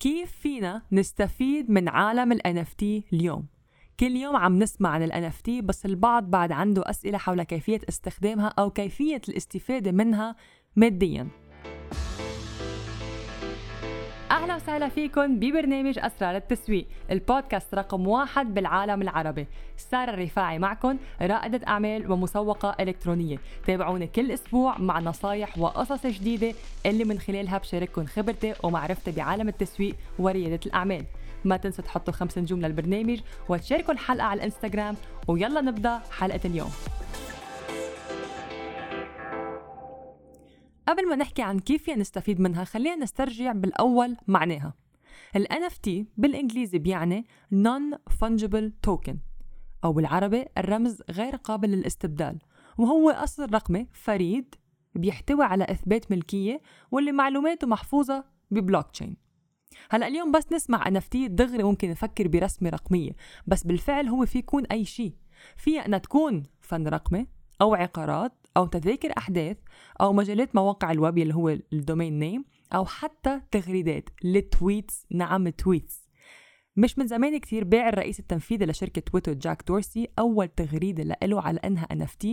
كيف فينا نستفيد من عالم ال NFT اليوم؟ كل يوم عم نسمع عن ال NFT بس البعض بعد عنده أسئلة حول كيفية استخدامها أو كيفية الاستفادة منها مادياً أهلا وسهلا فيكم ببرنامج أسرار التسويق البودكاست رقم واحد بالعالم العربي. سارة الرفاعي معكم رائدة أعمال ومسوقة إلكترونية. تابعوني كل أسبوع مع نصايح وقصص جديدة اللي من خلالها بشارككم خبرتي ومعرفتي بعالم التسويق وريادة الأعمال. ما تنسوا تحطوا خمس نجوم للبرنامج وتشاركوا الحلقة على الإنستغرام ويلا نبدأ حلقة اليوم. قبل ما نحكي عن كيف نستفيد منها خلينا نسترجع بالأول معناها. ال NFT بالإنجليزي بيعني Non-Fungible Token أو بالعربي الرمز غير قابل للاستبدال. وهو أصل رقمي فريد بيحتوي على إثبات ملكية واللي معلوماته محفوظة ببلوك تشين هلا اليوم بس نسمع NFT دغري ممكن نفكر برسمة رقمية بس بالفعل هو في يكون أي شيء. فيها أنها تكون فن رقمي أو عقارات أو تذاكر أحداث أو مجلات مواقع الويب اللي هو ال domain name أو حتى تغريدات ال tweets نعم tweets. مش من زمان كتير باع الرئيس التنفيذي لشركة تويتر جاك دورسي أول تغريدة لإله على إنها NFT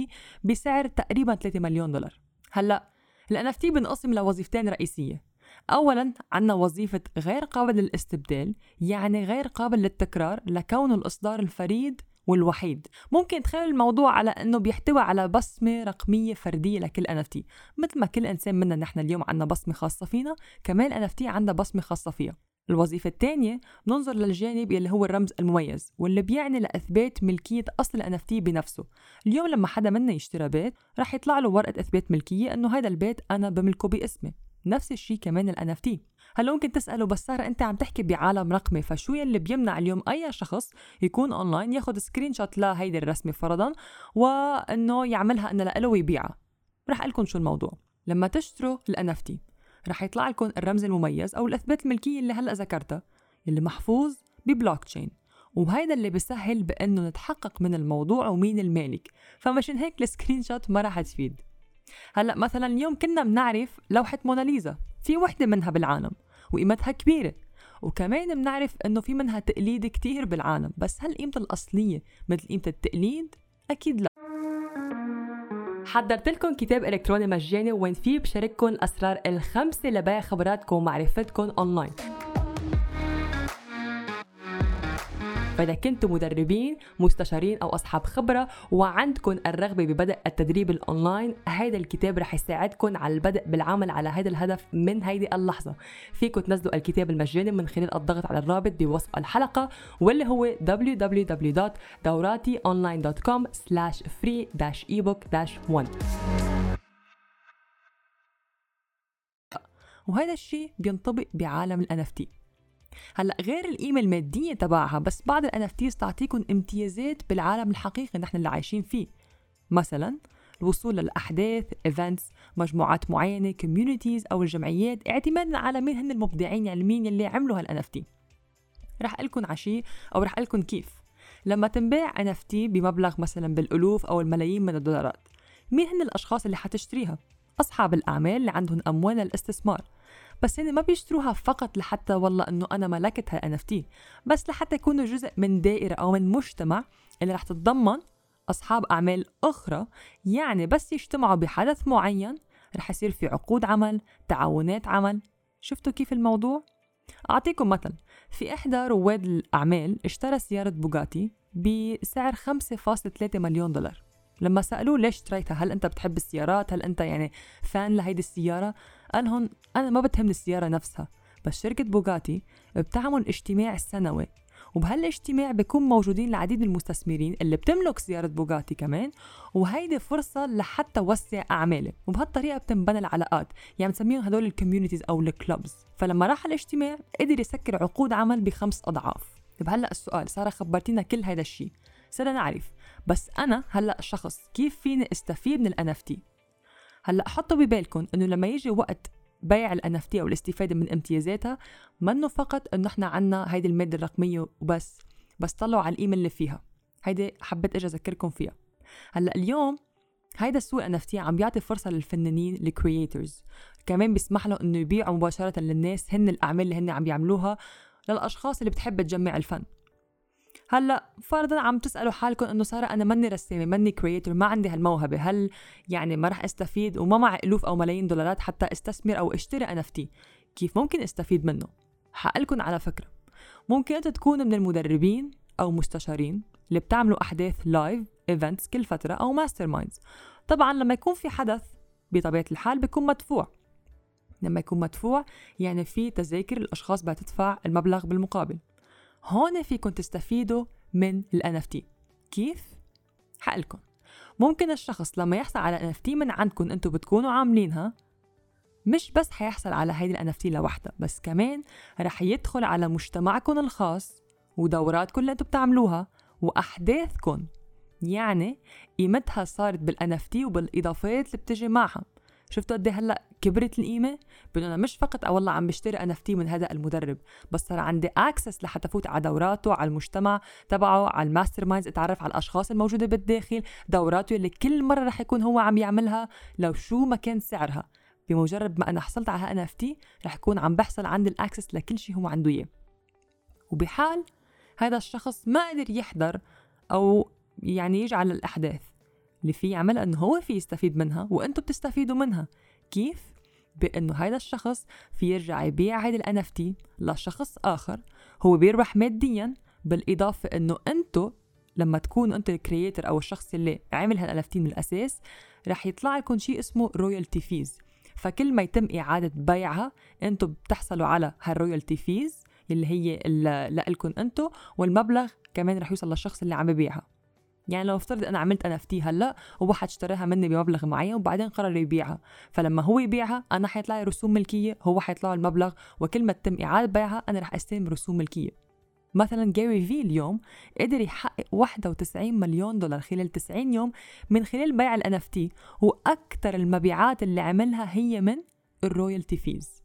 بسعر تقريبا 3 مليون دولار. هلأ ال NFT بنقسم لوظيفتين رئيسية. أولا عنا وظيفة غير قابل للاستبدال يعني غير قابل للتكرار لكونه الإصدار الفريد والوحيد. ممكن تخيل الموضوع على إنه بيحتوي على بصمة رقمية فردية لكل NFT مثل ما كل إنسان منا نحن اليوم عندنا بصمة خاصة فينا كمان NFT عندها بصمة خاصة فيها. الوظيفة الثانية ننظر للجانب اللي هو الرمز المميز واللي بيعني لإثبات ملكية أصل ال NFT بنفسه. اليوم لما حدا منا يشتري بيت رح يطلع له ورقة إثبات ملكية إنه هذا البيت أنا بملكه باسمي. نفس الشيء كمان ال NFT هلا ممكن تسألوا بس سارة أنت عم تحكي بعالم رقمي فشو يلي بيمنع اليوم أي شخص يكون أونلاين ياخد screenshot لهيدي الرسمة فرضا وإنه يعملها إنه لإله ويبيعها؟ رح قلكم شو الموضوع. لما تشتروا ال NFT رح يطلع لكم الرمز المميز أو الإثبات الملكية اللي هلأ ذكرتها اللي محفوظ ببلوك تشين وهيدا اللي بيسهل بإنه نتحقق من الموضوع ومين المالك. فمشان هيك ال screenshot ما رح تفيد. هلا مثلا اليوم كنا بنعرف لوحة موناليزا في وحدة منها بالعالم وقيمتها كبيرة وكمان بنعرف إنه في منها تقليد كتير بالعالم بس هل قيمتها الأصلية مثل قيمة التقليد؟ أكيد لا حضرت لكم كتاب إلكتروني مجاني وين فيه بشارككم الأسرار الخمسة لبيع خبراتكم ومعرفتكم أونلاين فإذا كنتم مدربين مستشارين أو أصحاب خبرة وعندكم الرغبة ببدء التدريب الأونلاين هذا الكتاب رح يساعدكم على البدء بالعمل على هذا الهدف من هيدي اللحظة. فيكم تنزلوا الكتاب المجاني من خلال الضغط على الرابط بوصف الحلقة واللي هو www.daurationline.com slash free ebook 1 وهذا الشيء بينطبق بعالم ال NFT هلا غير القيمه المادية تبعها بس بعض ال NFTs تعطيكم امتيازات بالعالم الحقيقي نحن اللي عايشين فيه. مثلا الوصول للأحداث events مجموعات معينة communities أو الجمعيات اعتمادا على مين هن المبدعين العلميين اللي عملوا هال NFT رح قلكم على شي أو رح قلكم كيف. لما تنباع NFT بمبلغ مثلا بالألوف أو الملايين من الدولارات مين هن الأشخاص اللي حتشتريها؟ أصحاب الأعمال اللي عندهم أموال الاستثمار بس هن ما بيشتروها فقط لحتى والله إنه أنا ملكت هال NFT بس لحتى يكونوا جزء من دائرة أو من مجتمع اللي رح تتضمن أصحاب أعمال أخرى يعني بس يجتمعوا بحدث معين رح يصير في عقود عمل تعاونات عمل. شفتوا كيف الموضوع؟ أعطيكم مثل في إحدى رواد الأعمال اشترى سيارة بوغاتي بسعر 5.3 مليون دولار. لما سألوه ليش اشتريتها هل أنت بتحب السيارات؟ هل أنت يعني فان لهيدي السيارة؟ قال لهم أنا ما بتهمني السيارة نفسها بس شركة بوغاتي بتعمل اجتماع سنوي وبهالاجتماع بيكون موجودين العديد من المستثمرين اللي بتملك سيارة بوغاتي كمان وهيدي فرصة لحتى وسع أعمالي وبهالطريقة بتنبنى العلاقات يعني بنسميهم هدول ال communities أو ال clubs فلما راح الاجتماع قدر يسكر عقود عمل بخمس أضعاف. طيب هلأ السؤال سارة خبرتينا كل هذا الشيء صرنا نعرف بس أنا هلأ شخص كيف فيني أستفيد من ال NFT هلأ حطوا ببالكم إنه لما يجي وقت بيع ال NFT أو الاستفادة من امتيازاتها منه فقط إنه إحنا عنا هيدي المادة الرقمية وبس. بس طلعوا على القيمه اللي فيها. هيدي حبيت أجي أذكركم فيها. هلأ اليوم هيدا السوق NFT عم بيعطي فرصة للفنانين الكرييترز كمان بيسمح له إنه يبيعوا مباشرة للناس هن الأعمال اللي هن عم بيعملوها للأشخاص اللي بتحب تجمع الفن. هلأ فرضا عم تسألوا حالكم إنه سارة أنا ماني رسامة ماني creator ما عندي هالموهبة هل يعني ما رح أستفيد؟ وما معي ألوف أو ملايين دولارات حتى أستثمر أو أشتري NFT كيف ممكن أستفيد منه؟ حقلكم على فكرة. ممكن أنت تكون من المدربين أو مستشارين اللي بتعملوا أحداث live events كل فترة أو masterminds طبعا لما يكون في حدث بطبيعة الحال بيكون مدفوع. لما يكون مدفوع يعني في تذاكر الأشخاص بتدفع المبلغ بالمقابل. هون فيكم تستفيدوا من ال NFT كيف؟ حقلكم. ممكن الشخص لما يحصل على NFT من عندكم أنتم بتكونوا عاملينها مش بس حيحصل على هيدي ال NFT لوحدها بس كمان رح يدخل على مجتمعكم الخاص ودوراتكم اللي أنتم بتعملوها وأحداثكم. يعني قيمتها صارت بال NFT وبالإضافات اللي بتجي معها. شفتوا قد إيه هلأ كبرت القيمة؟ بانه أنا مش فقط أو والله عم بشتري NFT من هذا المدرب. بس صار عندي access لحتى فوت على دوراته على المجتمع تبعه على ال masterminds أتعرف على الأشخاص الموجودة بالداخل دوراته اللي كل مرة رح يكون هو عم يعملها لو شو ما كان سعرها. بمجرد ما أنا حصلت على NFT رح يكون عم بحصل عندي ال access لكل شيء هو عنده إياه. وبحال هذا الشخص ما قدر يحضر أو يعني يجعل الأحداث. اللي فيه يعملها انه هو في يستفيد منها وأنتم بتستفيدوا منها. كيف؟ بإنه هذا الشخص في يرجع يبيع هيدي ال NFT لشخص آخر هو بيربح ماديا بالإضافة إنه أنتم لما تكونوا انت ال creator أو الشخص اللي عمل هال NFT من الأساس رح يطلع لكم شيء اسمه royalty fees فكل ما يتم إعادة بيعها أنتم بتحصلوا على هال royalty fees اللي هي لكم أنتم والمبلغ كمان رح يوصل للشخص اللي عم يبيعها. يعني لو افترض أنا عملت NFT هلا وواحد اشتراها مني بمبلغ معين وبعدين قرر يبيعها. فلما هو يبيعها أنا حيطلع لي رسوم ملكية هو حيطلع المبلغ وكل ما تتم إعادة بيعها أنا رح أستلم رسوم ملكية. مثلا Gary Vee اليوم قدر يحقق 91 مليون دولار خلال 90 يوم من خلال بيع ال NFT وأكثر المبيعات اللي عملها هي من ال royalty fees.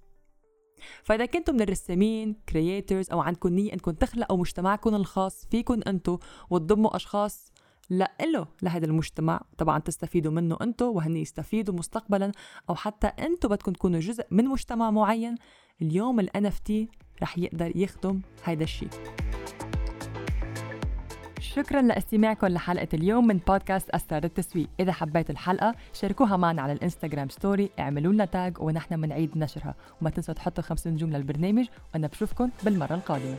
فإذا كنتم من الرسامين creators أو عندكم نية إنكم تخلقوا مجتمعكم الخاص فيكم أنتم وتضموا أشخاص لإله لهذا المجتمع. طبعا تستفيدوا منه أنتم وهن يستفيدوا مستقبلا أو حتى أنتم بدكم تكونوا جزء من مجتمع معين. اليوم ال NFT رح يقدر يخدم هذا الشيء. شكرا لإستماعكم لحلقة اليوم من بودكاست أسرار التسويق. إذا حبيتوا الحلقة شاركوها معنا على الإنستغرام story اعملوا لنا tag ونحن منعيد نشرها. وما تنسوا تحطوا خمس نجوم للبرنامج وأنا بشوفكم بالمرة القادمة.